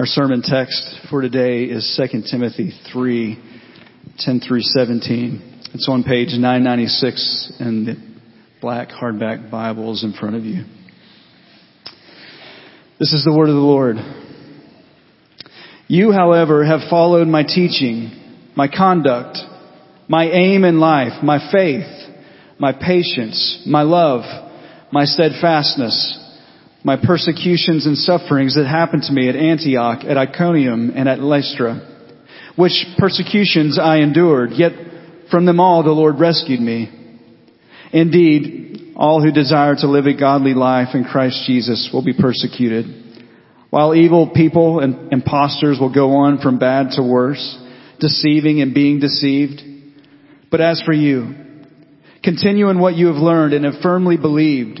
Our sermon text for today is 2 Timothy 3, 10 through 17. It's on page 996 in the black hardback Bibles in front of you. This is the word of the Lord. You, however, have followed my teaching, my conduct, my aim in life, my faith, my patience, my love, my steadfastness, my persecutions and sufferings that happened to me at Antioch, at Iconium, and at Lystra, which persecutions I endured, yet from them all the Lord rescued me. Indeed, all who desire to live a godly life in Christ Jesus will be persecuted, while evil people and impostors will go on from bad to worse, deceiving and being deceived. But as for you, continue in what you have learned and have firmly believed,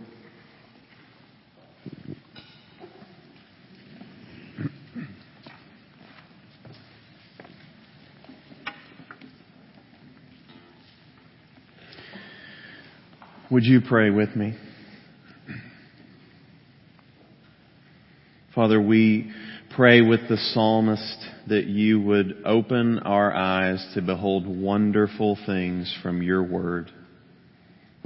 Would you pray with me? Father, we pray with the psalmist that you would open our eyes to behold wonderful things from your word.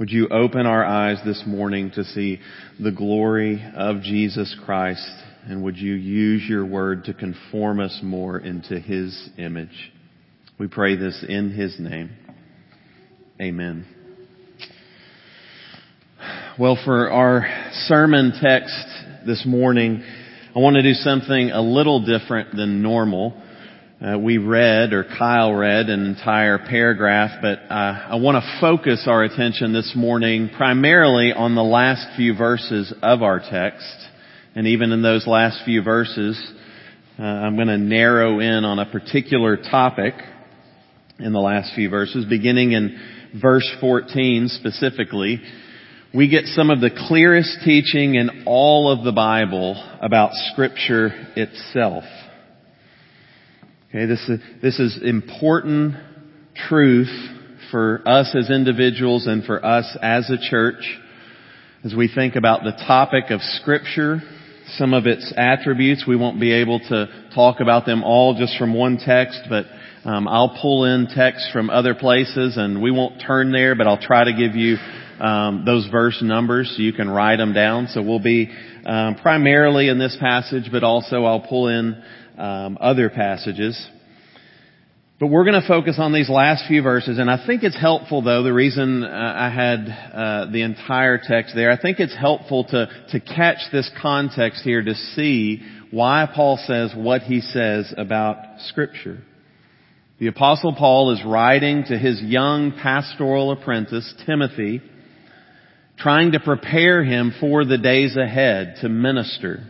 Would you open our eyes this morning to see the glory of Jesus Christ and would you use your word to conform us more into his image? We pray this in his name. Amen. Well, for our sermon text this morning, I want to do something a little different than normal. Uh, we read, or Kyle read, an entire paragraph, but uh, I want to focus our attention this morning primarily on the last few verses of our text. And even in those last few verses, uh, I'm going to narrow in on a particular topic in the last few verses, beginning in verse 14 specifically we get some of the clearest teaching in all of the Bible about scripture itself. Okay, this is, this is important truth for us as individuals and for us as a church as we think about the topic of scripture, some of its attributes. We won't be able to talk about them all just from one text, but um, I'll pull in texts from other places and we won't turn there, but I'll try to give you um, those verse numbers so you can write them down. So we'll be um, primarily in this passage, but also I'll pull in um, other passages. But we're going to focus on these last few verses, and I think it's helpful, though. The reason uh, I had uh, the entire text there, I think it's helpful to to catch this context here to see why Paul says what he says about Scripture. The Apostle Paul is writing to his young pastoral apprentice Timothy trying to prepare him for the days ahead to minister.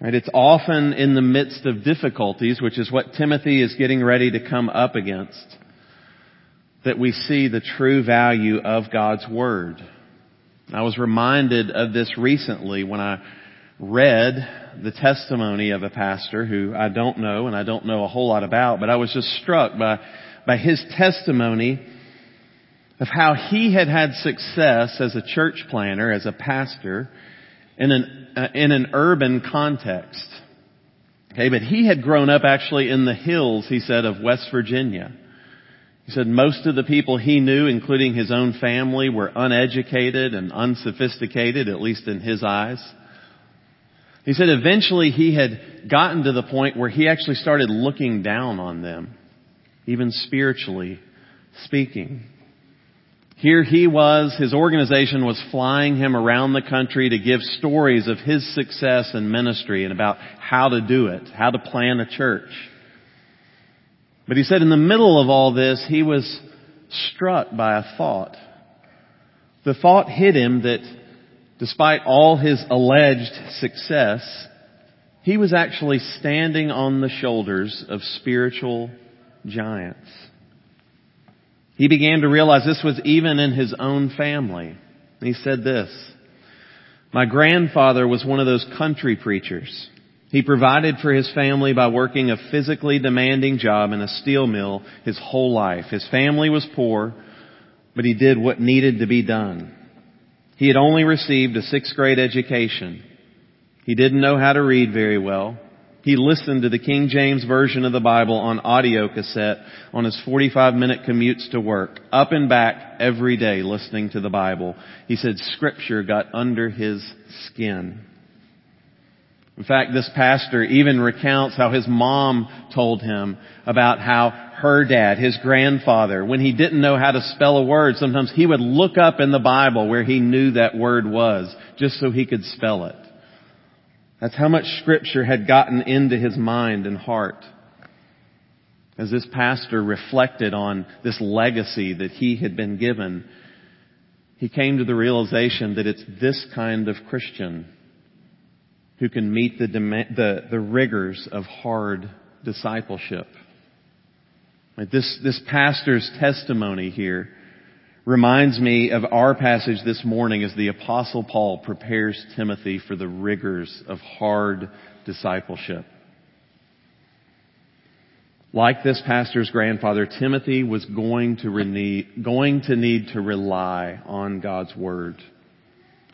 Right? It's often in the midst of difficulties, which is what Timothy is getting ready to come up against, that we see the true value of God's Word. I was reminded of this recently when I read the testimony of a pastor who I don't know and I don't know a whole lot about, but I was just struck by, by his testimony of how he had had success as a church planner, as a pastor, in an, uh, in an urban context. Okay, but he had grown up actually in the hills, he said, of West Virginia. He said most of the people he knew, including his own family, were uneducated and unsophisticated, at least in his eyes. He said eventually he had gotten to the point where he actually started looking down on them, even spiritually speaking. Here he was, his organization was flying him around the country to give stories of his success in ministry and about how to do it, how to plan a church. But he said in the middle of all this, he was struck by a thought. The thought hit him that despite all his alleged success, he was actually standing on the shoulders of spiritual giants. He began to realize this was even in his own family. He said this, my grandfather was one of those country preachers. He provided for his family by working a physically demanding job in a steel mill his whole life. His family was poor, but he did what needed to be done. He had only received a sixth grade education. He didn't know how to read very well. He listened to the King James Version of the Bible on audio cassette on his 45 minute commutes to work, up and back every day listening to the Bible. He said scripture got under his skin. In fact, this pastor even recounts how his mom told him about how her dad, his grandfather, when he didn't know how to spell a word, sometimes he would look up in the Bible where he knew that word was, just so he could spell it. That's how much scripture had gotten into his mind and heart. As this pastor reflected on this legacy that he had been given, he came to the realization that it's this kind of Christian who can meet the, the, the rigors of hard discipleship. This, this pastor's testimony here reminds me of our passage this morning as the apostle Paul prepares Timothy for the rigors of hard discipleship. Like this pastor's grandfather, Timothy was going to, need, going to need to rely on God's Word.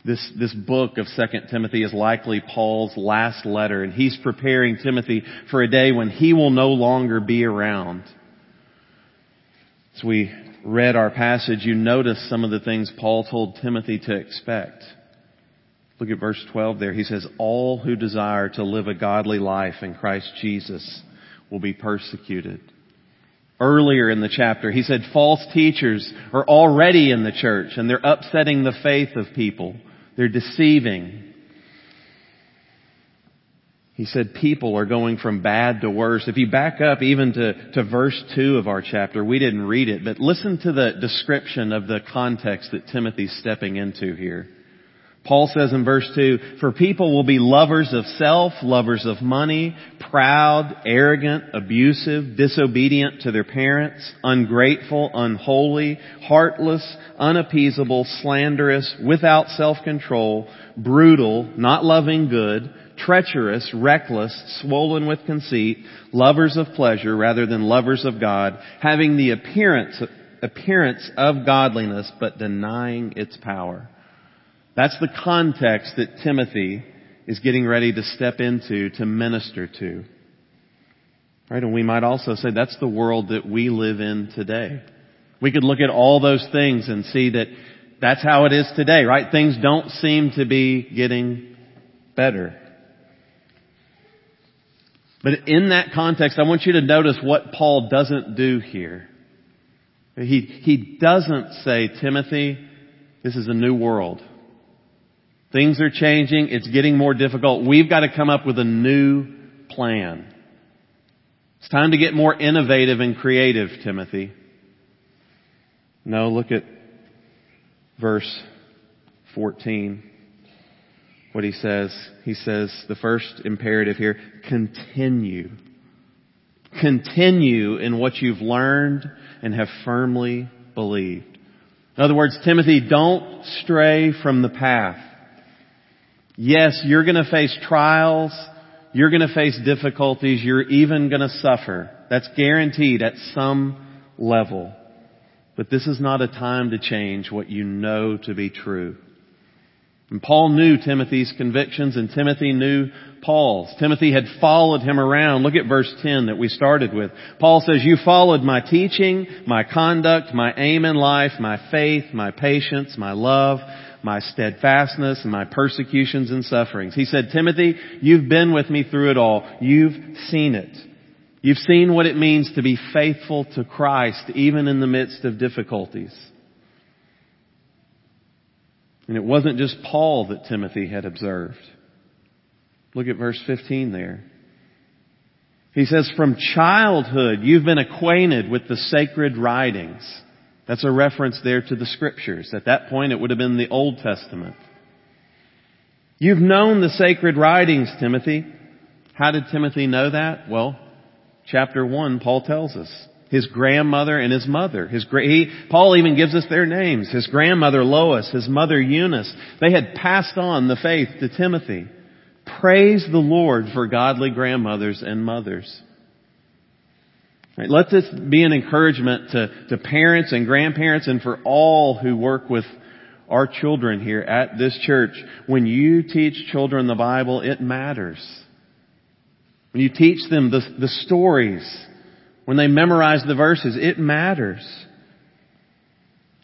This, this book of 2 Timothy is likely Paul's last letter, and he's preparing Timothy for a day when he will no longer be around. As we read our passage, you notice some of the things Paul told Timothy to expect. Look at verse 12 there. He says, all who desire to live a godly life in Christ Jesus will be persecuted. Earlier in the chapter, he said false teachers are already in the church and they're upsetting the faith of people. They're deceiving. He said people are going from bad to worse. If you back up even to, to verse 2 of our chapter, we didn't read it, but listen to the description of the context that Timothy's stepping into here. Paul says in verse 2, for people will be lovers of self, lovers of money, proud, arrogant, abusive, disobedient to their parents, ungrateful, unholy, heartless, unappeasable, slanderous, without self-control, brutal, not loving good, treacherous, reckless, swollen with conceit, lovers of pleasure rather than lovers of God, having the appearance, appearance of godliness but denying its power. That's the context that Timothy is getting ready to step into to minister to. Right? And we might also say that's the world that we live in today. We could look at all those things and see that that's how it is today, right? Things don't seem to be getting better. But in that context, I want you to notice what Paul doesn't do here. He, he doesn't say, Timothy, this is a new world. Things are changing. It's getting more difficult. We've got to come up with a new plan. It's time to get more innovative and creative, Timothy. No, look at verse 14 what he says. He says, the first imperative here, continue. Continue in what you've learned and have firmly believed. In other words, Timothy, don't stray from the path. Yes, you're gonna face trials. You're gonna face difficulties. You're even gonna suffer. That's guaranteed at some level. But this is not a time to change what you know to be true. And Paul knew Timothy's convictions and Timothy knew Paul's. Timothy had followed him around. Look at verse 10 that we started with. Paul says, you followed my teaching, my conduct, my aim in life, my faith, my patience, my love, my steadfastness, and my persecutions and sufferings. He said, Timothy, you've been with me through it all. You've seen it. You've seen what it means to be faithful to Christ even in the midst of difficulties. And it wasn't just Paul that Timothy had observed. Look at verse 15 there. He says, from childhood you've been acquainted with the sacred writings. That's a reference there to the scriptures. At that point it would have been the Old Testament. You've known the sacred writings, Timothy. How did Timothy know that? Well, chapter 1, Paul tells us. His grandmother and his mother. His he, Paul even gives us their names. His grandmother Lois, his mother Eunice. They had passed on the faith to Timothy. Praise the Lord for godly grandmothers and mothers. Right, let this be an encouragement to, to parents and grandparents and for all who work with our children here at this church. When you teach children the Bible, it matters. When you teach them the, the stories, when they memorize the verses, it matters.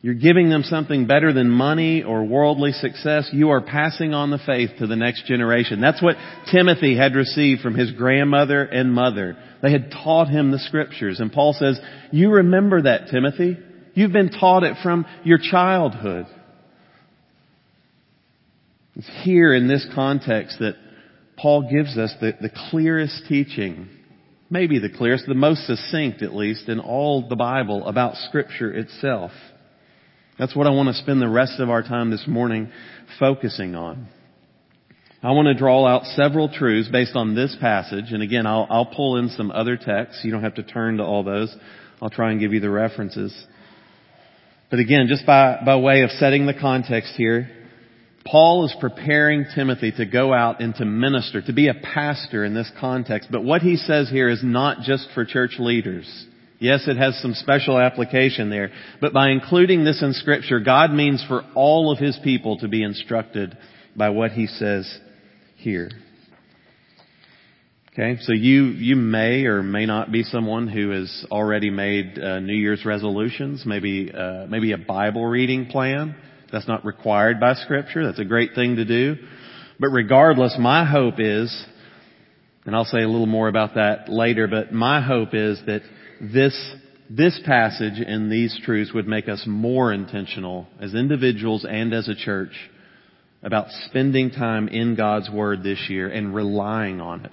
You're giving them something better than money or worldly success. You are passing on the faith to the next generation. That's what Timothy had received from his grandmother and mother. They had taught him the scriptures. And Paul says, you remember that, Timothy. You've been taught it from your childhood. It's here in this context that Paul gives us the, the clearest teaching, maybe the clearest, the most succinct at least, in all the Bible about Scripture itself. That's what I want to spend the rest of our time this morning focusing on. I want to draw out several truths based on this passage, and again, I'll, I'll pull in some other texts. You don't have to turn to all those. I'll try and give you the references. But again, just by, by way of setting the context here, Paul is preparing Timothy to go out and to minister, to be a pastor in this context. But what he says here is not just for church leaders. Yes, it has some special application there. But by including this in scripture, God means for all of his people to be instructed by what he says here. Okay, so you, you may or may not be someone who has already made uh, New Year's resolutions, maybe, uh, maybe a Bible reading plan. That's not required by Scripture. That's a great thing to do. But regardless, my hope is, and I'll say a little more about that later, but my hope is that this, this passage and these truths would make us more intentional as individuals and as a church about spending time in God's Word this year and relying on it.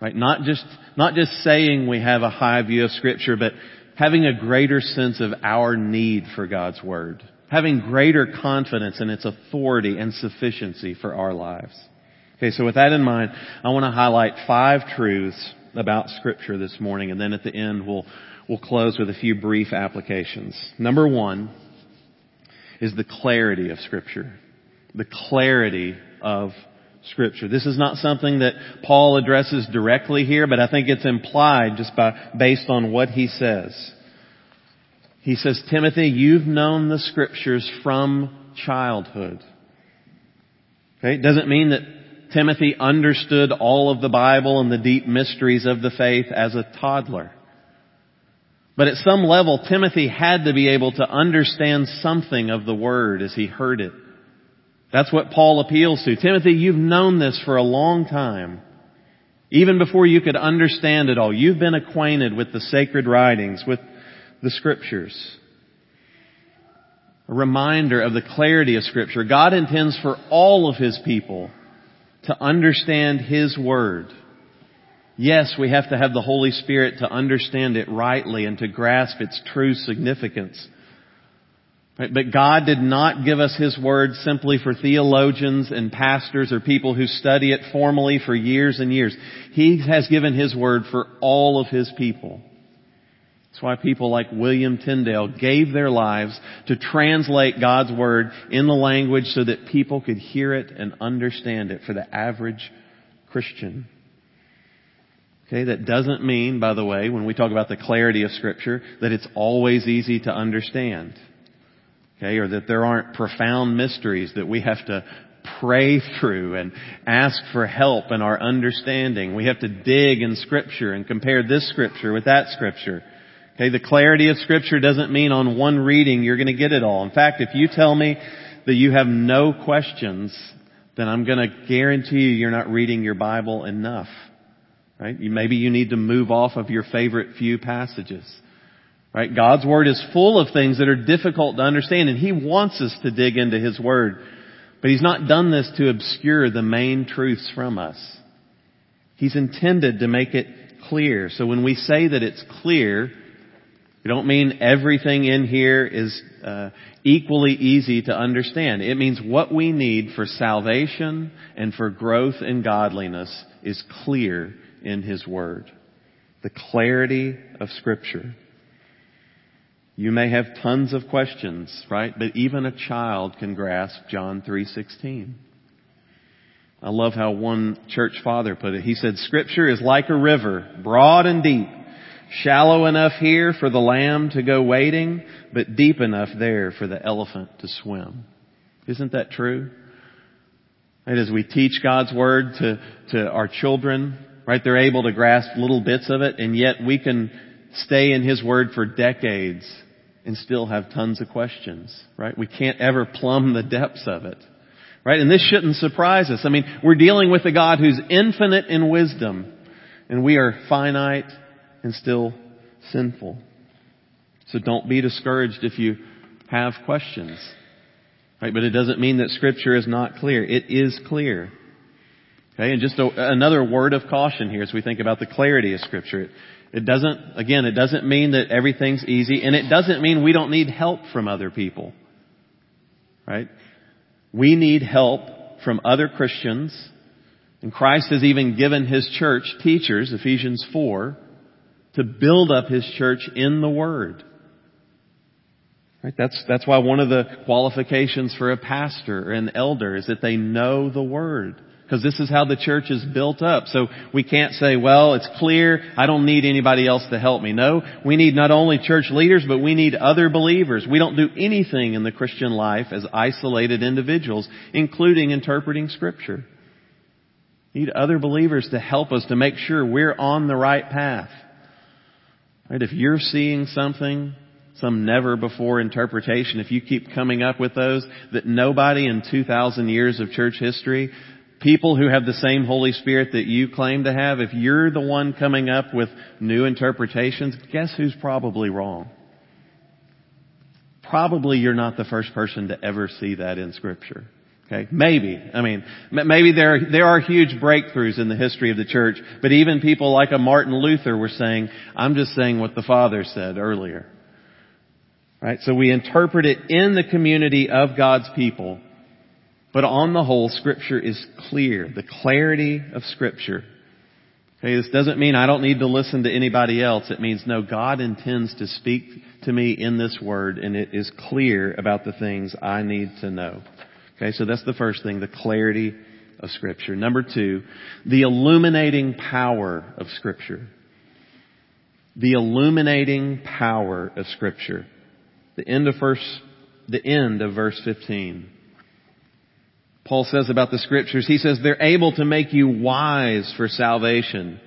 Right? Not just, not just saying we have a high view of Scripture, but having a greater sense of our need for God's Word. Having greater confidence in its authority and sufficiency for our lives. Okay, so with that in mind, I want to highlight five truths about Scripture this morning, and then at the end we'll, we'll close with a few brief applications. Number one is the clarity of Scripture the clarity of Scripture. This is not something that Paul addresses directly here, but I think it's implied just by, based on what he says. He says, Timothy, you've known the Scriptures from childhood. Okay? It doesn't mean that Timothy understood all of the Bible and the deep mysteries of the faith as a toddler. But at some level, Timothy had to be able to understand something of the Word as he heard it that's what Paul appeals to. Timothy, you've known this for a long time. Even before you could understand it all, you've been acquainted with the sacred writings, with the scriptures. A reminder of the clarity of scripture. God intends for all of His people to understand His Word. Yes, we have to have the Holy Spirit to understand it rightly and to grasp its true significance. But God did not give us His Word simply for theologians and pastors or people who study it formally for years and years. He has given His Word for all of His people. That's why people like William Tyndale gave their lives to translate God's Word in the language so that people could hear it and understand it for the average Christian. Okay, that doesn't mean, by the way, when we talk about the clarity of Scripture, that it's always easy to understand. Okay, or that there aren't profound mysteries that we have to pray through and ask for help in our understanding. We have to dig in scripture and compare this scripture with that scripture. Okay, the clarity of scripture doesn't mean on one reading you're going to get it all. In fact, if you tell me that you have no questions, then I'm going to guarantee you you're not reading your Bible enough. Right? You, maybe you need to move off of your favorite few passages. Right? God's Word is full of things that are difficult to understand and He wants us to dig into His Word. But He's not done this to obscure the main truths from us. He's intended to make it clear. So when we say that it's clear, we don't mean everything in here is uh, equally easy to understand. It means what we need for salvation and for growth in godliness is clear in His Word. The clarity of Scripture. You may have tons of questions, right? But even a child can grasp John 3:16. I love how one church father put it. He said, Scripture is like a river, broad and deep, shallow enough here for the lamb to go wading, but deep enough there for the elephant to swim. Isn't that true? Right, as we teach God's Word to, to our children, right, they're able to grasp little bits of it, and yet we can stay in His Word for decades and still have tons of questions, right? We can't ever plumb the depths of it. Right? And this shouldn't surprise us. I mean, we're dealing with a God who's infinite in wisdom, and we are finite and still sinful. So don't be discouraged if you have questions. Right? But it doesn't mean that scripture is not clear. It is clear. Okay? And just a, another word of caution here as we think about the clarity of scripture. It, it doesn't, again, it doesn't mean that everything's easy, and it doesn't mean we don't need help from other people. Right? We need help from other Christians, and Christ has even given His church teachers, Ephesians 4, to build up His church in the Word. Right? That's, that's why one of the qualifications for a pastor or an elder is that they know the Word. Because this is how the church is built up. So we can't say, well, it's clear, I don't need anybody else to help me. No, we need not only church leaders, but we need other believers. We don't do anything in the Christian life as isolated individuals, including interpreting scripture. We need other believers to help us to make sure we're on the right path. Right? If you're seeing something, some never before interpretation, if you keep coming up with those that nobody in 2,000 years of church history people who have the same Holy Spirit that you claim to have, if you're the one coming up with new interpretations, guess who's probably wrong? Probably you're not the first person to ever see that in scripture. Okay, maybe. I mean, maybe there there are huge breakthroughs in the history of the church, but even people like a Martin Luther were saying, "I'm just saying what the Father said earlier." Right? So we interpret it in the community of God's people but on the whole, Scripture is clear. The clarity of Scripture. Okay, this doesn't mean I don't need to listen to anybody else. It means no, God intends to speak to me in this Word and it is clear about the things I need to know. Okay, so that's the first thing, the clarity of Scripture. Number two, the illuminating power of Scripture. The illuminating power of Scripture. The end of verse, the end of verse 15. Paul says about the scriptures, he says they're able to make you wise for salvation.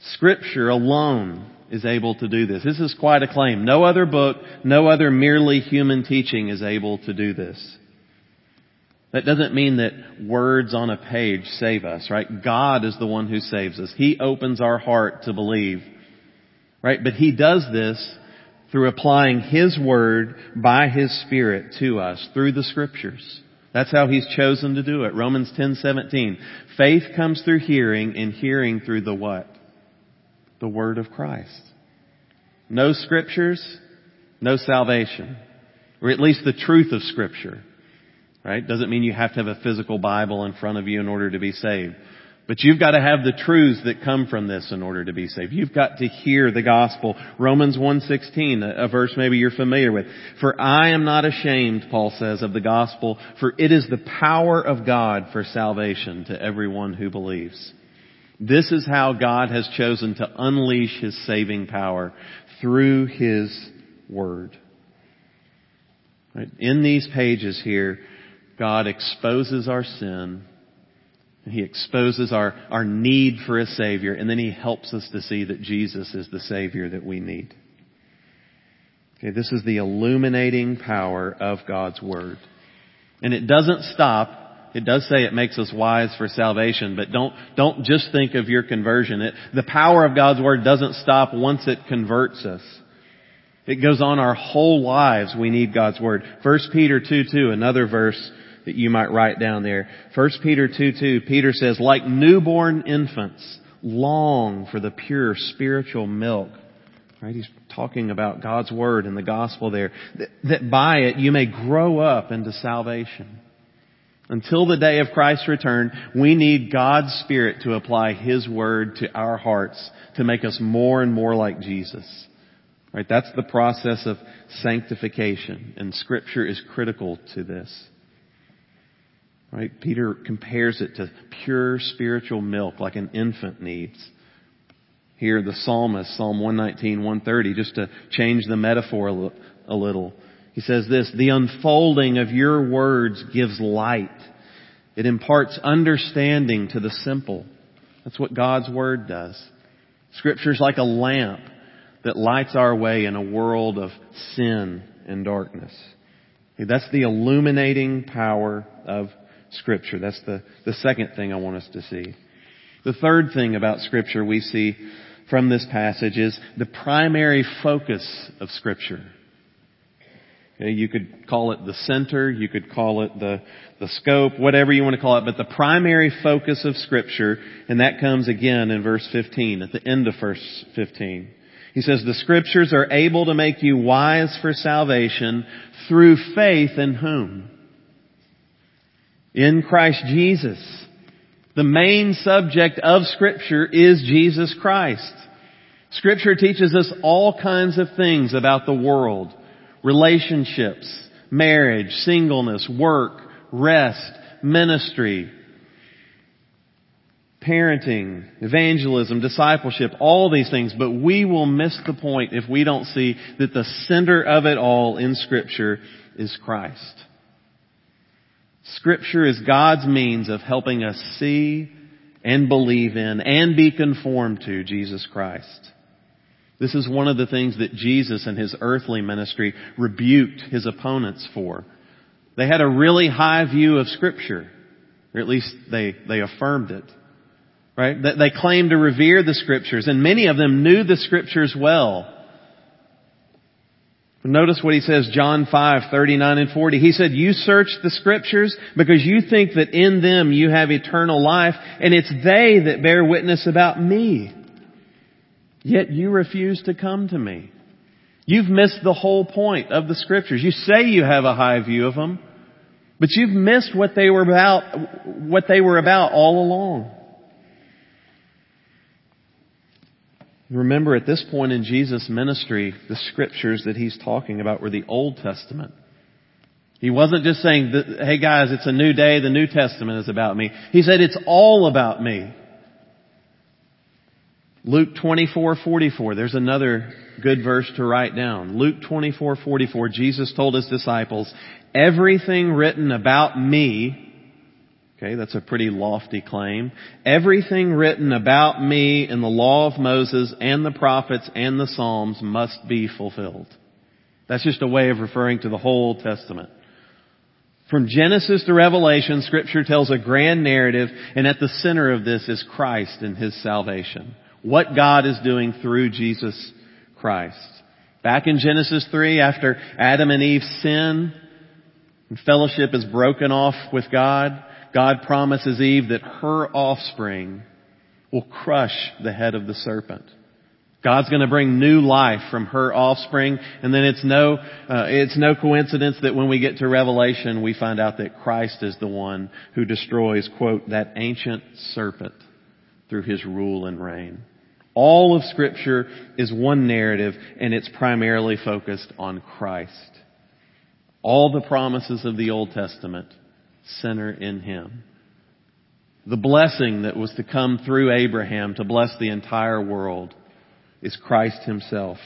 Scripture alone is able to do this. This is quite a claim. No other book, no other merely human teaching is able to do this. That doesn't mean that words on a page save us, right? God is the one who saves us. He opens our heart to believe, right? But He does this through applying His Word by His Spirit to us through the Scriptures. That's how He's chosen to do it. Romans 10:17. Faith comes through hearing and hearing through the what? The Word of Christ. No Scriptures, no salvation. Or at least the truth of Scripture. Right? Doesn't mean you have to have a physical Bible in front of you in order to be saved. But you've got to have the truths that come from this in order to be saved. You've got to hear the gospel. Romans 1:16, a verse maybe you're familiar with. For I am not ashamed, Paul says, of the gospel, for it is the power of God for salvation to everyone who believes. This is how God has chosen to unleash his saving power through his word. In these pages here, God exposes our sin he exposes our, our need for a Savior, and then He helps us to see that Jesus is the Savior that we need. Okay, this is the illuminating power of God's Word. And it doesn't stop. It does say it makes us wise for salvation, but don't, don't just think of your conversion. It, the power of God's Word doesn't stop once it converts us. It goes on our whole lives. We need God's Word. 1 Peter 2 2, another verse that you might write down there. 1 Peter 2 2, Peter says, like newborn infants, long for the pure spiritual milk. Right? He's talking about God's Word and the gospel there. That, that by it you may grow up into salvation. Until the day of Christ's return, we need God's Spirit to apply His Word to our hearts to make us more and more like Jesus. Right? That's the process of sanctification, and Scripture is critical to this. Right? Peter compares it to pure spiritual milk like an infant needs. Here the psalmist, Psalm 119, 130, just to change the metaphor a little. He says this, the unfolding of your words gives light. It imparts understanding to the simple. That's what God's Word does. Scripture's like a lamp that lights our way in a world of sin and darkness. That's the illuminating power of Scripture. That's the, the second thing I want us to see. The third thing about Scripture we see from this passage is the primary focus of Scripture. Eh, you could call it the center, you could call it the, the scope, whatever you want to call it, but the primary focus of scripture, and that comes again in verse 15, at the end of verse 15. He says, the scriptures are able to make you wise for salvation through faith in whom? In Christ Jesus. The main subject of scripture is Jesus Christ. Scripture teaches us all kinds of things about the world relationships, marriage, singleness, work, rest, ministry, parenting, evangelism, discipleship, all these things, but we will miss the point if we don't see that the center of it all in scripture is Christ. Scripture is God's means of helping us see and believe in and be conformed to Jesus Christ. This is one of the things that Jesus and his earthly ministry rebuked his opponents for. They had a really high view of scripture, or at least they, they affirmed it. Right? They claimed to revere the scriptures, and many of them knew the scriptures well. Notice what he says, John 5, 39 and 40. He said, you search the scriptures because you think that in them you have eternal life, and it's they that bear witness about me. Yet you refuse to come to me. You've missed the whole point of the scriptures. You say you have a high view of them, but you've missed what they were about, what they were about all along. Remember at this point in Jesus' ministry, the scriptures that he's talking about were the Old Testament. He wasn't just saying, hey guys, it's a new day, the New Testament is about me. He said, it's all about me. Luke 24:44. There's another good verse to write down. Luke 24:44. Jesus told his disciples, "Everything written about me Okay, that's a pretty lofty claim. Everything written about me in the law of Moses and the prophets and the Psalms must be fulfilled. That's just a way of referring to the whole Testament. From Genesis to Revelation, scripture tells a grand narrative and at the center of this is Christ and His salvation what God is doing through Jesus Christ. Back in Genesis 3, after Adam and Eve sin, and fellowship is broken off with God, God promises Eve that her offspring will crush the head of the serpent. God's going to bring new life from her offspring, and then it's no uh, it's no coincidence that when we get to Revelation, we find out that Christ is the one who destroys quote that ancient serpent through his rule and reign. All of scripture is one narrative and it's primarily focused on Christ. All the promises of the Old Testament center in Him. The blessing that was to come through Abraham to bless the entire world is Christ Himself.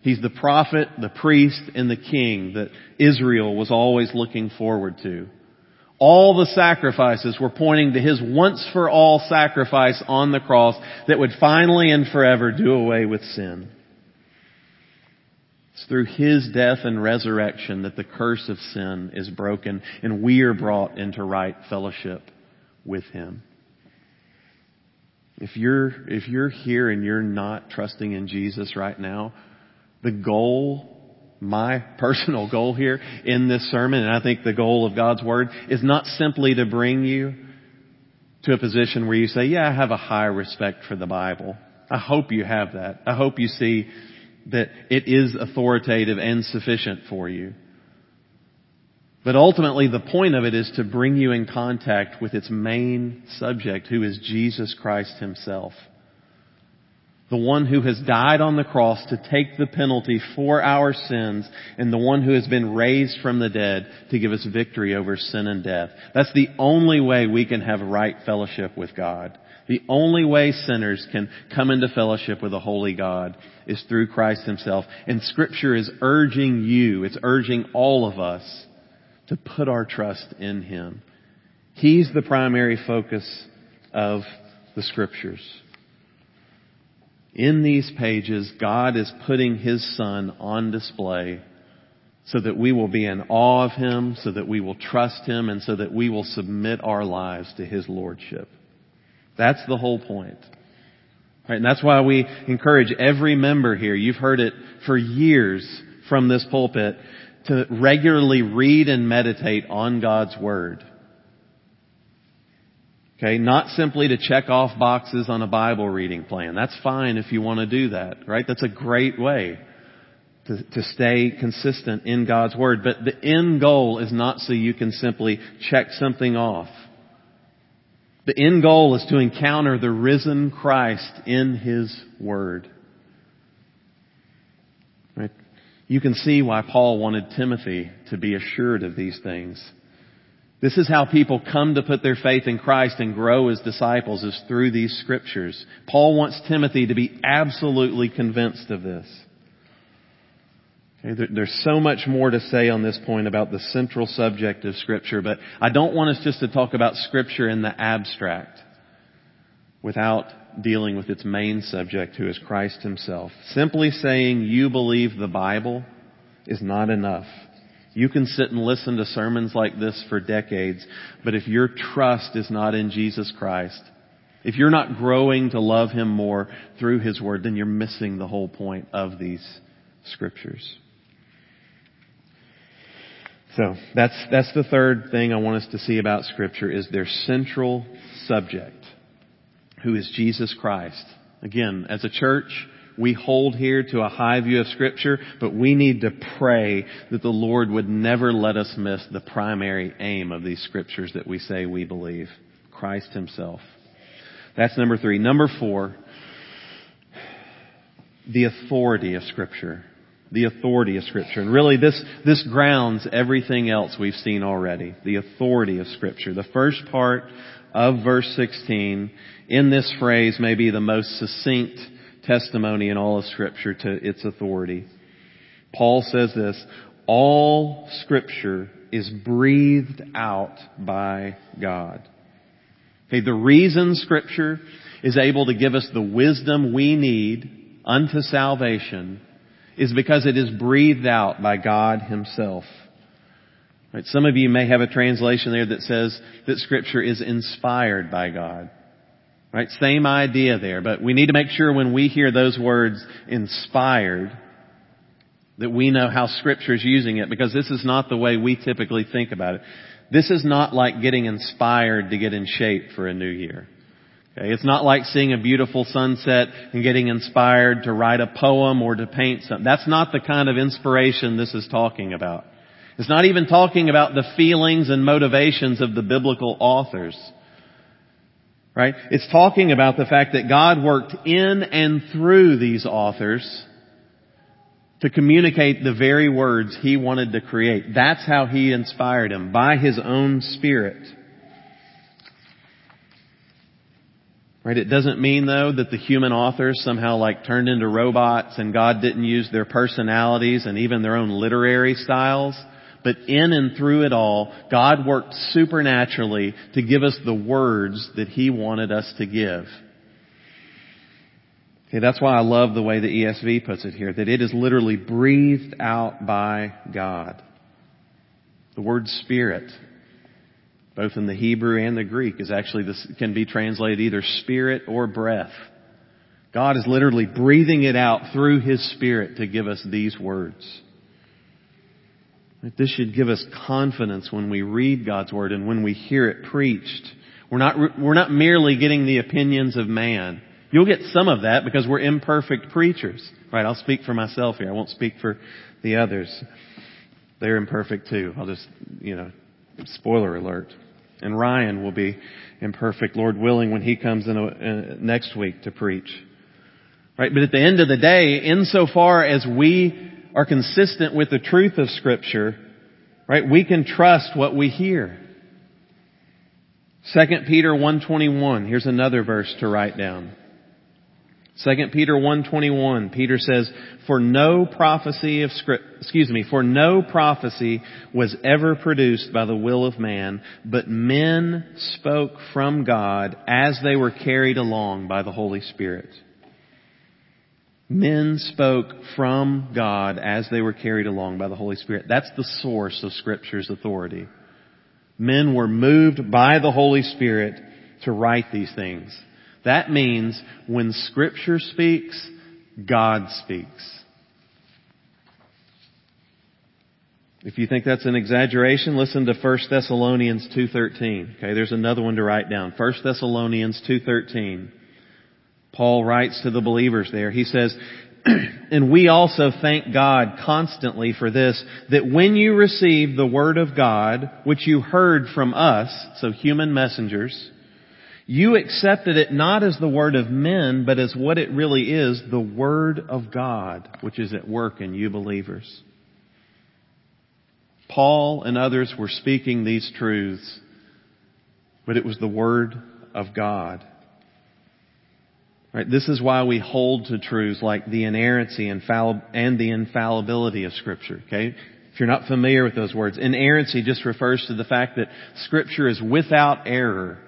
He's the prophet, the priest, and the king that Israel was always looking forward to. All the sacrifices were pointing to His once for all sacrifice on the cross that would finally and forever do away with sin. It's through His death and resurrection that the curse of sin is broken and we are brought into right fellowship with Him. If you're, if you're here and you're not trusting in Jesus right now, the goal my personal goal here in this sermon, and I think the goal of God's Word, is not simply to bring you to a position where you say, yeah, I have a high respect for the Bible. I hope you have that. I hope you see that it is authoritative and sufficient for you. But ultimately, the point of it is to bring you in contact with its main subject, who is Jesus Christ Himself. The one who has died on the cross to take the penalty for our sins, and the one who has been raised from the dead to give us victory over sin and death. That's the only way we can have right fellowship with God. The only way sinners can come into fellowship with a holy God is through Christ Himself. And Scripture is urging you, it's urging all of us to put our trust in Him. He's the primary focus of the Scriptures. In these pages, God is putting His Son on display so that we will be in awe of Him, so that we will trust Him, and so that we will submit our lives to His Lordship. That's the whole point. Right, and that's why we encourage every member here, you've heard it for years from this pulpit, to regularly read and meditate on God's Word. Okay, not simply to check off boxes on a Bible reading plan. That's fine if you want to do that, right? That's a great way to, to stay consistent in God's Word. But the end goal is not so you can simply check something off. The end goal is to encounter the risen Christ in His Word. Right? You can see why Paul wanted Timothy to be assured of these things. This is how people come to put their faith in Christ and grow as disciples is through these scriptures. Paul wants Timothy to be absolutely convinced of this. Okay, there's so much more to say on this point about the central subject of Scripture, but I don't want us just to talk about Scripture in the abstract without dealing with its main subject, who is Christ Himself. Simply saying you believe the Bible is not enough. You can sit and listen to sermons like this for decades, but if your trust is not in Jesus Christ, if you're not growing to love Him more through His Word, then you're missing the whole point of these Scriptures. So that's, that's the third thing I want us to see about Scripture is their central subject, who is Jesus Christ. Again, as a church, we hold here to a high view of scripture, but we need to pray that the Lord would never let us miss the primary aim of these scriptures that we say we believe. Christ himself. That's number three. Number four, the authority of scripture. The authority of scripture. And really this, this grounds everything else we've seen already. The authority of scripture. The first part of verse 16 in this phrase may be the most succinct testimony in all of scripture to its authority. Paul says this, all scripture is breathed out by God. Okay, the reason scripture is able to give us the wisdom we need unto salvation is because it is breathed out by God himself. Right, some of you may have a translation there that says that scripture is inspired by God. Right? Same idea there, but we need to make sure when we hear those words inspired that we know how scripture is using it because this is not the way we typically think about it. This is not like getting inspired to get in shape for a new year. Okay? It's not like seeing a beautiful sunset and getting inspired to write a poem or to paint something. That's not the kind of inspiration this is talking about. It's not even talking about the feelings and motivations of the biblical authors. Right? It's talking about the fact that God worked in and through these authors to communicate the very words He wanted to create. That's how He inspired them, by His own Spirit. Right? It doesn't mean though that the human authors somehow like turned into robots and God didn't use their personalities and even their own literary styles but in and through it all, God worked supernaturally to give us the words that He wanted us to give. Okay, that's why I love the way the ESV puts it here, that it is literally breathed out by God. The word spirit, both in the Hebrew and the Greek, is actually this can be translated either spirit or breath. God is literally breathing it out through His Spirit to give us these words. This should give us confidence when we read God's Word and when we hear it preached. We're not, we're not merely getting the opinions of man. You'll get some of that because we're imperfect preachers. Right, I'll speak for myself here. I won't speak for the others. they're imperfect too. I'll just, you know, spoiler alert. And Ryan will be imperfect, Lord willing, when he comes in a, uh, next week to preach. Right? But at the end of the day, insofar as we are consistent with the truth of Scripture, right, we can trust what we hear. 2 Peter 1.21, here's another verse to write down. 2 Peter 1:21 Peter says for no prophecy of excuse me for no prophecy was ever produced by the will of man but men spoke from God as they were carried along by the Holy Spirit Men spoke from God as they were carried along by the Holy Spirit that's the source of scripture's authority Men were moved by the Holy Spirit to write these things that means when scripture speaks, God speaks. If you think that's an exaggeration, listen to 1 Thessalonians 2.13. Okay, there's another one to write down. 1 Thessalonians 2.13. Paul writes to the believers there. He says, and we also thank God constantly for this, that when you received the word of God, which you heard from us, so human messengers, you accepted it not as the word of men, but as what it really is, the word of God, which is at work in you believers. Paul and others were speaking these truths, but it was the word of God. Right? This is why we hold to truths like the inerrancy and the infallibility of Scripture. Okay? If you're not familiar with those words, inerrancy just refers to the fact that Scripture is without error.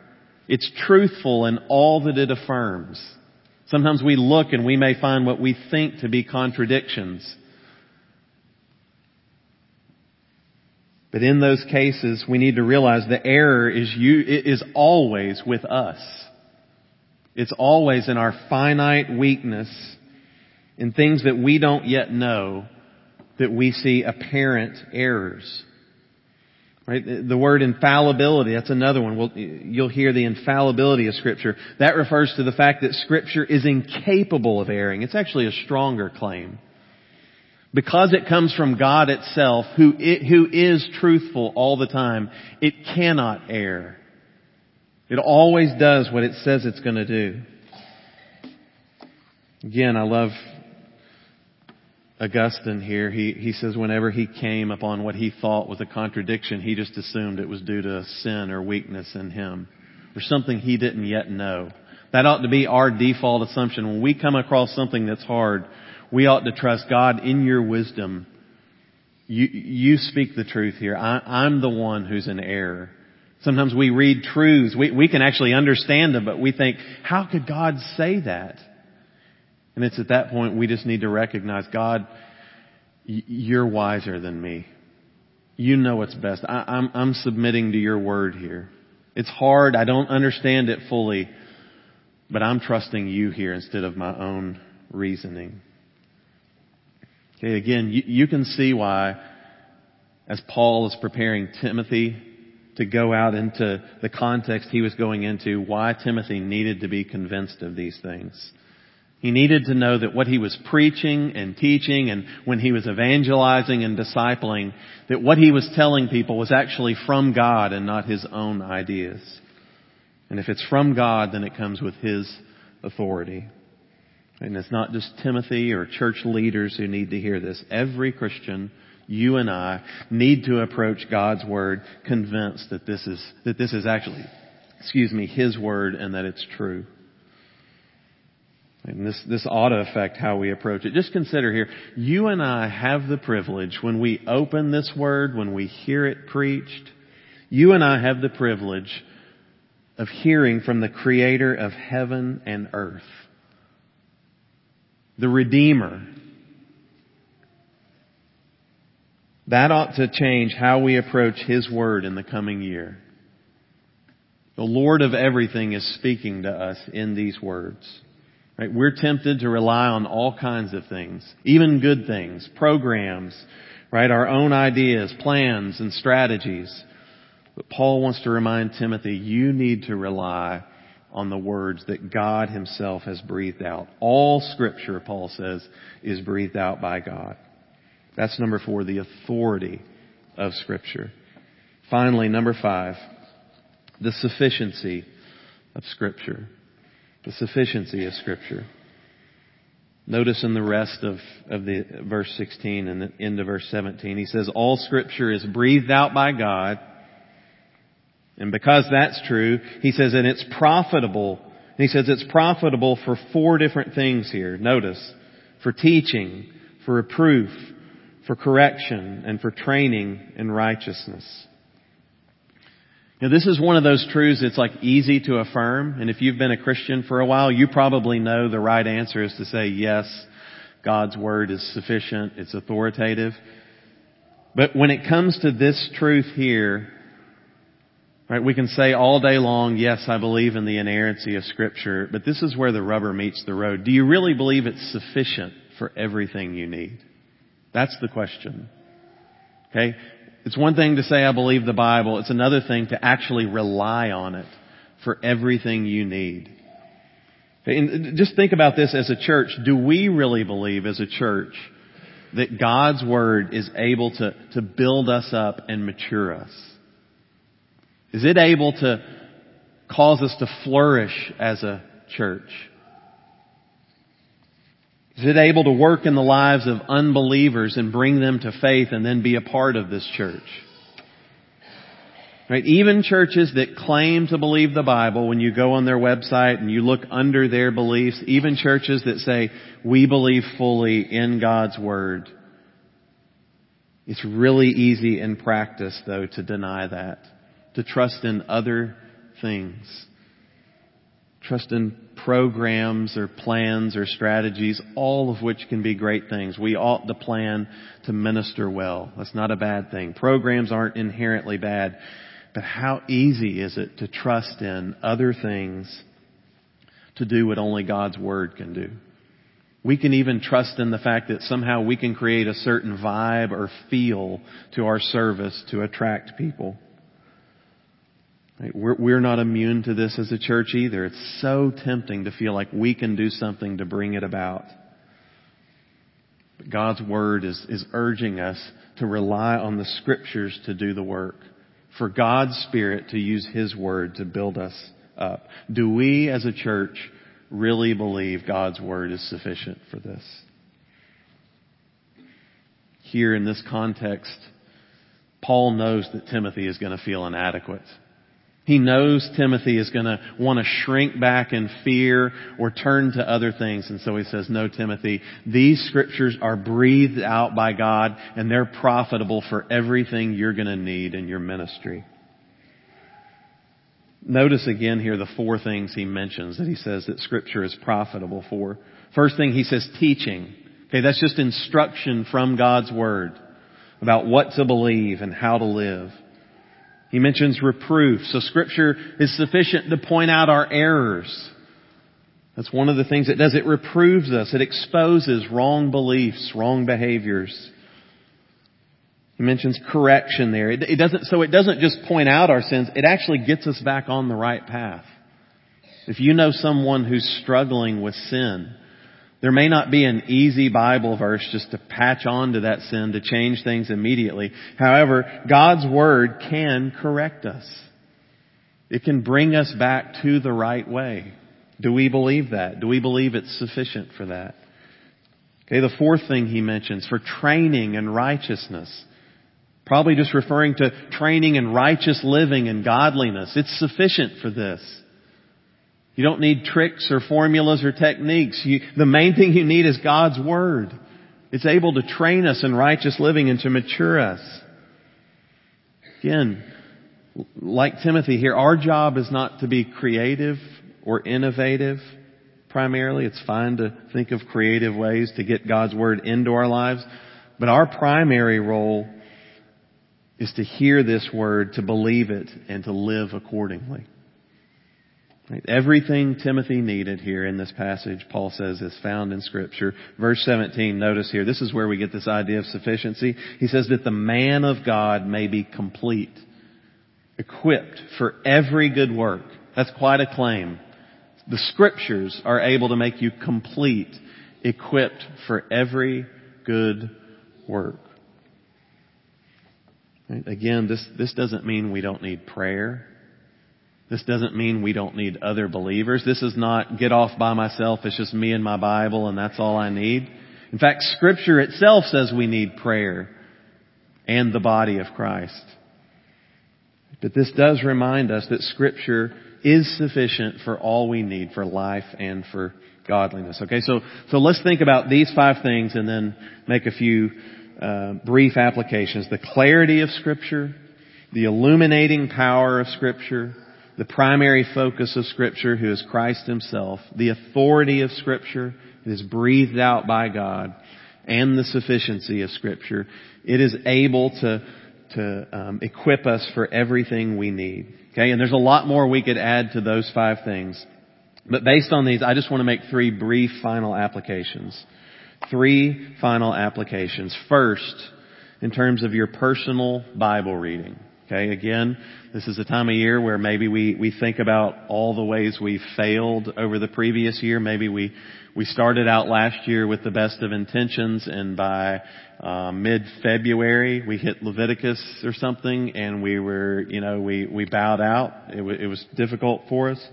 It's truthful in all that it affirms. Sometimes we look and we may find what we think to be contradictions. But in those cases, we need to realize the error is you, is always with us. It's always in our finite weakness, in things that we don't yet know, that we see apparent errors. Right? The word infallibility, that's another one. We'll, you'll hear the infallibility of Scripture. That refers to the fact that Scripture is incapable of erring. It's actually a stronger claim. Because it comes from God itself, who, who is truthful all the time, it cannot err. It always does what it says it's going to do. Again, I love Augustine here, he, he says whenever he came upon what he thought was a contradiction, he just assumed it was due to sin or weakness in him, or something he didn't yet know. That ought to be our default assumption. When we come across something that's hard, we ought to trust God in your wisdom. You, you speak the truth here. I, I'm the one who's in error. Sometimes we read truths. We, we can actually understand them, but we think, how could God say that? And it's at that point we just need to recognize, God, you're wiser than me. You know what's best. I, I'm, I'm submitting to your word here. It's hard. I don't understand it fully, but I'm trusting you here instead of my own reasoning. Okay, again, you, you can see why, as Paul is preparing Timothy to go out into the context he was going into, why Timothy needed to be convinced of these things. He needed to know that what he was preaching and teaching and when he was evangelizing and discipling, that what he was telling people was actually from God and not his own ideas. And if it's from God, then it comes with his authority. And it's not just Timothy or church leaders who need to hear this. Every Christian, you and I, need to approach God's Word convinced that this is, that this is actually, excuse me, His Word and that it's true. And this, this ought to affect how we approach it. Just consider here, you and I have the privilege when we open this word, when we hear it preached, you and I have the privilege of hearing from the creator of heaven and earth. The Redeemer. That ought to change how we approach His Word in the coming year. The Lord of everything is speaking to us in these words. Right? We're tempted to rely on all kinds of things, even good things, programs, right? Our own ideas, plans, and strategies. But Paul wants to remind Timothy, you need to rely on the words that God himself has breathed out. All scripture, Paul says, is breathed out by God. That's number four, the authority of Scripture. Finally, number five, the sufficiency of Scripture. The sufficiency of Scripture. Notice in the rest of, of the verse 16 and the end of verse 17, he says, all scripture is breathed out by God. And because that's true, he says, and it's profitable. And he says it's profitable for four different things here. Notice, for teaching, for reproof, for correction, and for training in righteousness. Now this is one of those truths that's like easy to affirm, and if you've been a Christian for a while, you probably know the right answer is to say yes, God's Word is sufficient, it's authoritative. But when it comes to this truth here, right, we can say all day long, yes, I believe in the inerrancy of Scripture, but this is where the rubber meets the road. Do you really believe it's sufficient for everything you need? That's the question. Okay? It's one thing to say I believe the Bible. It's another thing to actually rely on it for everything you need. And just think about this as a church. Do we really believe as a church that God's Word is able to, to build us up and mature us? Is it able to cause us to flourish as a church? Is it able to work in the lives of unbelievers and bring them to faith and then be a part of this church? Right? Even churches that claim to believe the Bible, when you go on their website and you look under their beliefs, even churches that say, we believe fully in God's Word, it's really easy in practice though to deny that, to trust in other things. Trust in programs or plans or strategies, all of which can be great things. We ought to plan to minister well. That's not a bad thing. Programs aren't inherently bad. But how easy is it to trust in other things to do what only God's Word can do? We can even trust in the fact that somehow we can create a certain vibe or feel to our service to attract people. We're, we're not immune to this as a church either. It's so tempting to feel like we can do something to bring it about. But God's Word is, is urging us to rely on the Scriptures to do the work. For God's Spirit to use His Word to build us up. Do we as a church really believe God's Word is sufficient for this? Here in this context, Paul knows that Timothy is going to feel inadequate. He knows Timothy is going to want to shrink back in fear or turn to other things. And so he says, no, Timothy, these scriptures are breathed out by God and they're profitable for everything you're going to need in your ministry. Notice again here the four things he mentions that he says that scripture is profitable for. First thing he says teaching. Okay, that's just instruction from God's word about what to believe and how to live. He mentions reproof. So scripture is sufficient to point out our errors. That's one of the things it does. It reproves us. It exposes wrong beliefs, wrong behaviors. He mentions correction there. It, it doesn't, so it doesn't just point out our sins. It actually gets us back on the right path. If you know someone who's struggling with sin, there may not be an easy Bible verse just to patch on to that sin to change things immediately. However, God's Word can correct us. It can bring us back to the right way. Do we believe that? Do we believe it's sufficient for that? Okay, the fourth thing he mentions for training and righteousness. Probably just referring to training in righteous living and godliness. It's sufficient for this. You don't need tricks or formulas or techniques. You, the main thing you need is God's Word. It's able to train us in righteous living and to mature us. Again, like Timothy here, our job is not to be creative or innovative primarily. It's fine to think of creative ways to get God's Word into our lives. But our primary role is to hear this Word, to believe it, and to live accordingly. Everything Timothy needed here in this passage, Paul says, is found in scripture. Verse 17, notice here, this is where we get this idea of sufficiency. He says that the man of God may be complete, equipped for every good work. That's quite a claim. The scriptures are able to make you complete, equipped for every good work. Right? Again, this, this doesn't mean we don't need prayer. This doesn't mean we don't need other believers. This is not get off by myself. It's just me and my Bible and that's all I need. In fact, scripture itself says we need prayer and the body of Christ. But this does remind us that scripture is sufficient for all we need for life and for godliness. Okay, so, so let's think about these five things and then make a few uh, brief applications. The clarity of scripture, the illuminating power of scripture, the primary focus of Scripture, who is Christ Himself, the authority of Scripture, it is breathed out by God, and the sufficiency of Scripture. It is able to, to um, equip us for everything we need. Okay, and there's a lot more we could add to those five things. But based on these, I just want to make three brief final applications. Three final applications. First, in terms of your personal Bible reading. Okay, again, this is a time of year where maybe we, we think about all the ways we failed over the previous year. Maybe we, we started out last year with the best of intentions and by uh, mid-February we hit Leviticus or something and we were, you know, we, we bowed out. It, w- it was difficult for us.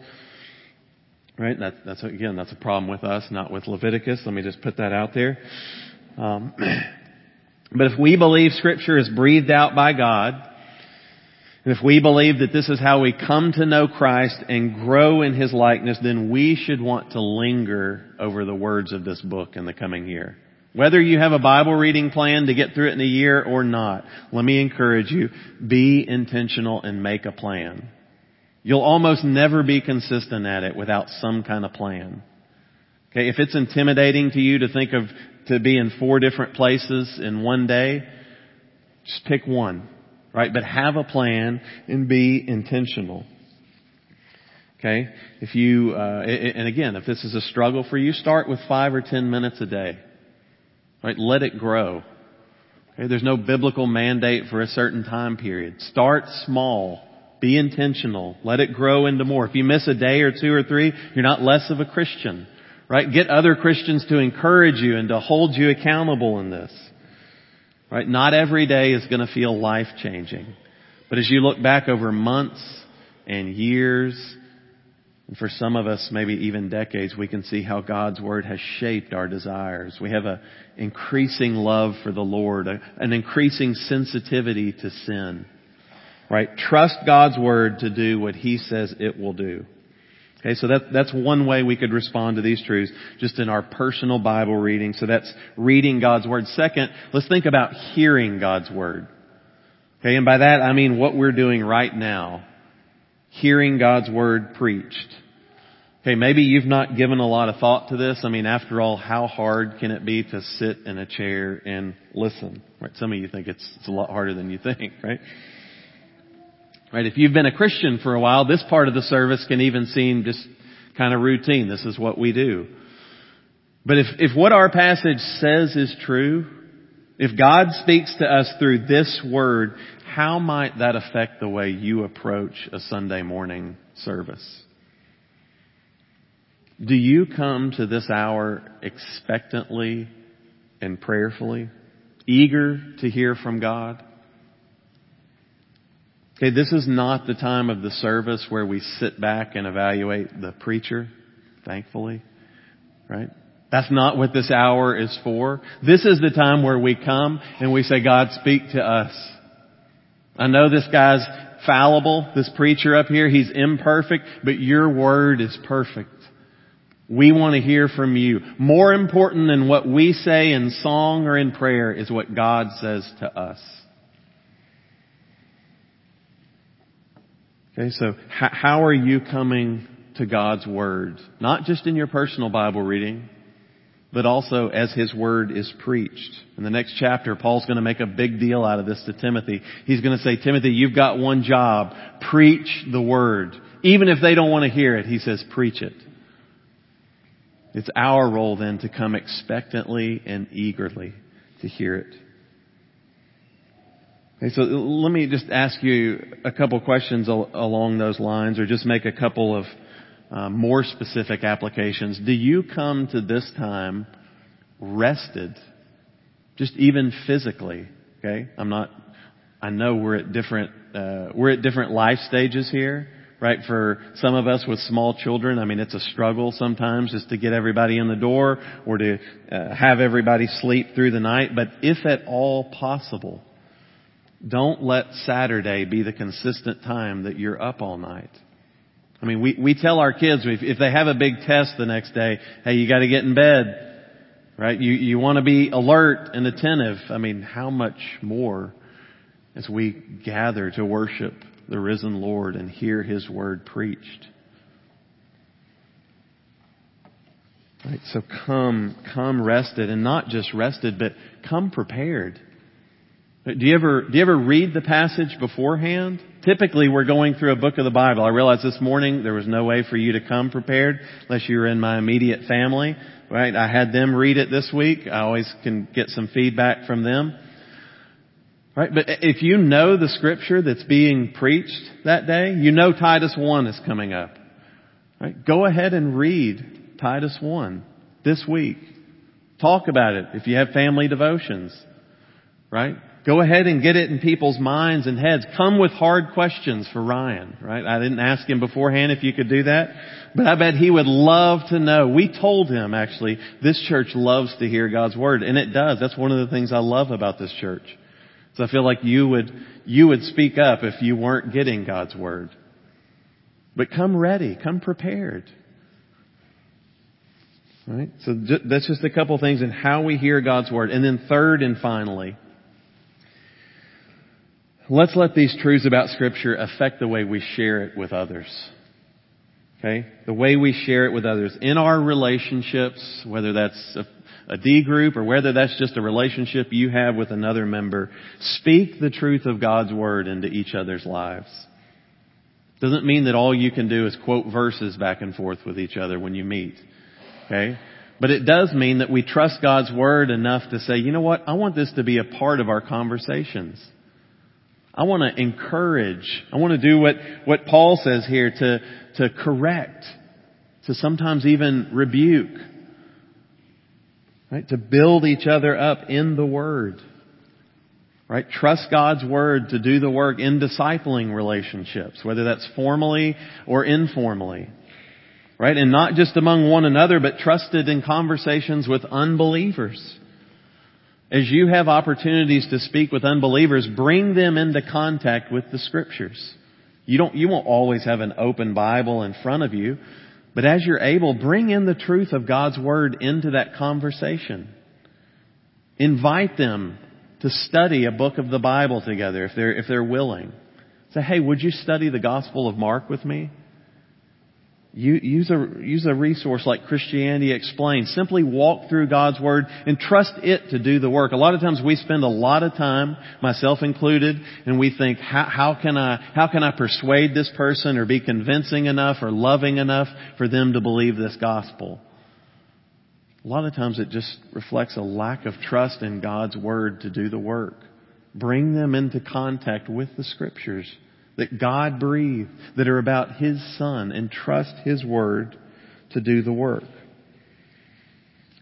Right? That, that's, again, that's a problem with us, not with Leviticus. Let me just put that out there. Um, but if we believe scripture is breathed out by God, and if we believe that this is how we come to know Christ and grow in His likeness, then we should want to linger over the words of this book in the coming year. Whether you have a Bible reading plan to get through it in a year or not, let me encourage you, be intentional and make a plan. You'll almost never be consistent at it without some kind of plan. Okay, if it's intimidating to you to think of to be in four different places in one day, just pick one right? But have a plan and be intentional. Okay? If you, uh, and again, if this is a struggle for you, start with five or ten minutes a day. Right? Let it grow. Okay? There's no biblical mandate for a certain time period. Start small. Be intentional. Let it grow into more. If you miss a day or two or three, you're not less of a Christian. Right? Get other Christians to encourage you and to hold you accountable in this. Right? Not every day is going to feel life changing. But as you look back over months and years, and for some of us, maybe even decades, we can see how God's Word has shaped our desires. We have an increasing love for the Lord, an increasing sensitivity to sin. Right? Trust God's Word to do what He says it will do. Okay, so that, that's one way we could respond to these truths, just in our personal Bible reading. So that's reading God's Word. Second, let's think about hearing God's Word. Okay, and by that I mean what we're doing right now. Hearing God's Word preached. Okay, maybe you've not given a lot of thought to this. I mean, after all, how hard can it be to sit in a chair and listen? Right? Some of you think it's, it's a lot harder than you think, right? Right? If you've been a Christian for a while, this part of the service can even seem just kind of routine. This is what we do. But if, if what our passage says is true, if God speaks to us through this word, how might that affect the way you approach a Sunday morning service? Do you come to this hour expectantly and prayerfully, eager to hear from God? Okay, this is not the time of the service where we sit back and evaluate the preacher, thankfully. Right? That's not what this hour is for. This is the time where we come and we say, God, speak to us. I know this guy's fallible, this preacher up here, he's imperfect, but your word is perfect. We want to hear from you. More important than what we say in song or in prayer is what God says to us. Okay, so how are you coming to God's Word? Not just in your personal Bible reading, but also as His Word is preached. In the next chapter, Paul's going to make a big deal out of this to Timothy. He's going to say, Timothy, you've got one job. Preach the Word. Even if they don't want to hear it, he says, preach it. It's our role then to come expectantly and eagerly to hear it. Okay, so let me just ask you a couple questions along those lines, or just make a couple of uh, more specific applications. Do you come to this time rested, just even physically? Okay, I'm not I know we're at different, uh, we're at different life stages here, right? For some of us with small children, I mean, it's a struggle sometimes just to get everybody in the door or to uh, have everybody sleep through the night. But if at all possible, don't let Saturday be the consistent time that you're up all night. I mean, we, we tell our kids if, if they have a big test the next day, hey, you gotta get in bed. Right? You, you want to be alert and attentive. I mean, how much more as we gather to worship the risen Lord and hear His word preached? Right? So come, come rested and not just rested, but come prepared. Do you ever, do you ever read the passage beforehand? Typically we're going through a book of the Bible. I realized this morning there was no way for you to come prepared unless you were in my immediate family. Right? I had them read it this week. I always can get some feedback from them. Right? But if you know the scripture that's being preached that day, you know Titus 1 is coming up. Right? Go ahead and read Titus 1 this week. Talk about it if you have family devotions. Right? Go ahead and get it in people's minds and heads. Come with hard questions for Ryan, right? I didn't ask him beforehand if you could do that, but I bet he would love to know. We told him actually, this church loves to hear God's Word, and it does. That's one of the things I love about this church. So I feel like you would, you would speak up if you weren't getting God's Word. But come ready, come prepared. Right? So that's just a couple things in how we hear God's Word. And then third and finally, let's let these truths about Scripture affect the way we share it with others. Okay? The way we share it with others. In our relationships, whether that's a, a D group or whether that's just a relationship you have with another member, speak the truth of God's Word into each other's lives. Doesn't mean that all you can do is quote verses back and forth with each other when you meet. Okay? But it does mean that we trust God's Word enough to say, you know what? I want this to be a part of our conversations. I want to encourage. I want to do what, what Paul says here to, to correct, to sometimes even rebuke. Right? To build each other up in the Word. Right? Trust God's Word to do the work in discipling relationships, whether that's formally or informally. Right? And not just among one another, but trusted in conversations with unbelievers. As you have opportunities to speak with unbelievers, bring them into contact with the scriptures. You don't, you won't always have an open Bible in front of you, but as you're able, bring in the truth of God's Word into that conversation. Invite them to study a book of the Bible together if they're, if they're willing. Say, hey, would you study the Gospel of Mark with me? Use a, use a resource like Christianity Explained. Simply walk through God's Word and trust it to do the work. A lot of times we spend a lot of time, myself included, and we think, how, how can I, how can I persuade this person or be convincing enough or loving enough for them to believe this gospel? A lot of times it just reflects a lack of trust in God's Word to do the work. Bring them into contact with the Scriptures that God breathed, that are about His Son, and trust His Word to do the work.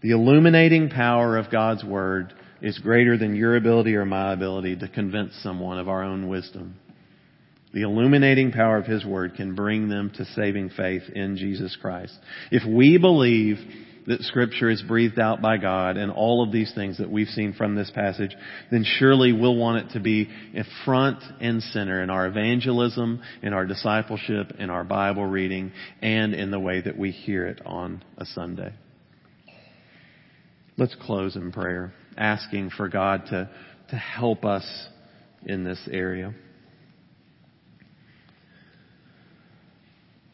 The illuminating power of God's Word is greater than your ability or my ability to convince someone of our own wisdom. The illuminating power of His Word can bring them to saving faith in Jesus Christ. If we believe that scripture is breathed out by God and all of these things that we've seen from this passage, then surely we'll want it to be in front and center in our evangelism, in our discipleship, in our Bible reading, and in the way that we hear it on a Sunday. Let's close in prayer, asking for God to, to help us in this area.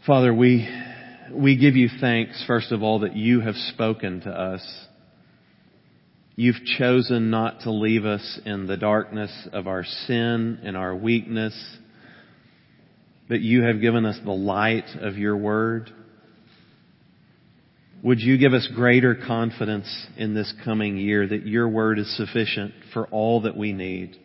Father, we we give you thanks, first of all, that you have spoken to us. You've chosen not to leave us in the darkness of our sin and our weakness, but you have given us the light of your word. Would you give us greater confidence in this coming year that your word is sufficient for all that we need?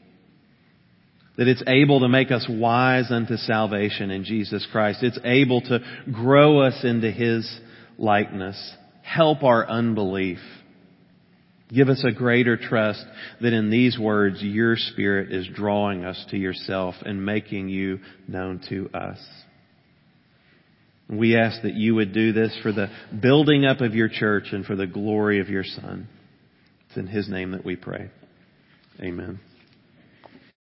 That it's able to make us wise unto salvation in Jesus Christ. It's able to grow us into His likeness. Help our unbelief. Give us a greater trust that in these words your Spirit is drawing us to yourself and making you known to us. We ask that you would do this for the building up of your church and for the glory of your Son. It's in His name that we pray. Amen.